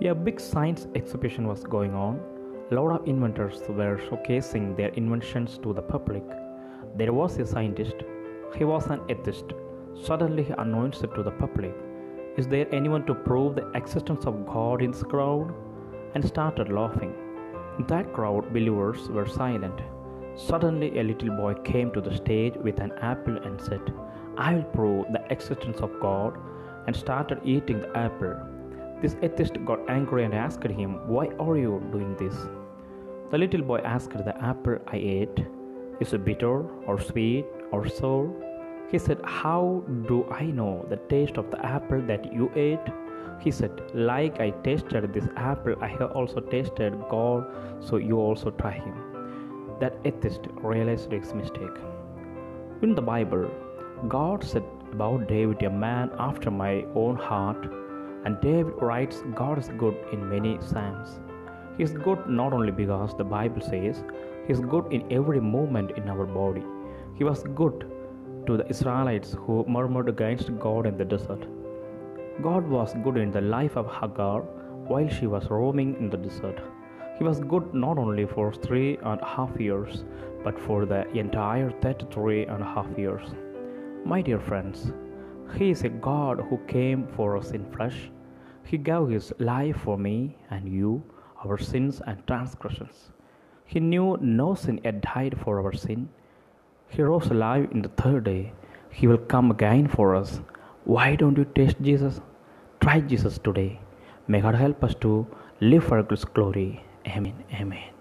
A big science exhibition was going on. A lot of inventors were showcasing their inventions to the public. There was a scientist. He was an atheist. Suddenly he announced to the public, Is there anyone to prove the existence of God in this crowd? And started laughing. In that crowd, believers were silent. Suddenly, a little boy came to the stage with an apple and said, I will prove the existence of God, and started eating the apple. This atheist got angry and asked him, Why are you doing this? The little boy asked the apple I ate, Is it bitter or sweet or sour? He said, How do I know the taste of the apple that you ate? He said, Like I tasted this apple, I have also tasted God, so you also try him. That atheist realized his mistake. In the Bible, God said about David, a man after my own heart and David writes, God is good in many psalms. He is good not only because the Bible says He is good in every movement in our body. He was good to the Israelites who murmured against God in the desert. God was good in the life of Hagar while she was roaming in the desert. He was good not only for three and a half years, but for the entire 33 and a half years. My dear friends, he is a God who came for us in flesh. He gave His life for me and you, our sins and transgressions. He knew no sin yet died for our sin. He rose alive in the third day. He will come again for us. Why don't you taste Jesus? Try Jesus today. May God help us to live for His glory. Amen. Amen.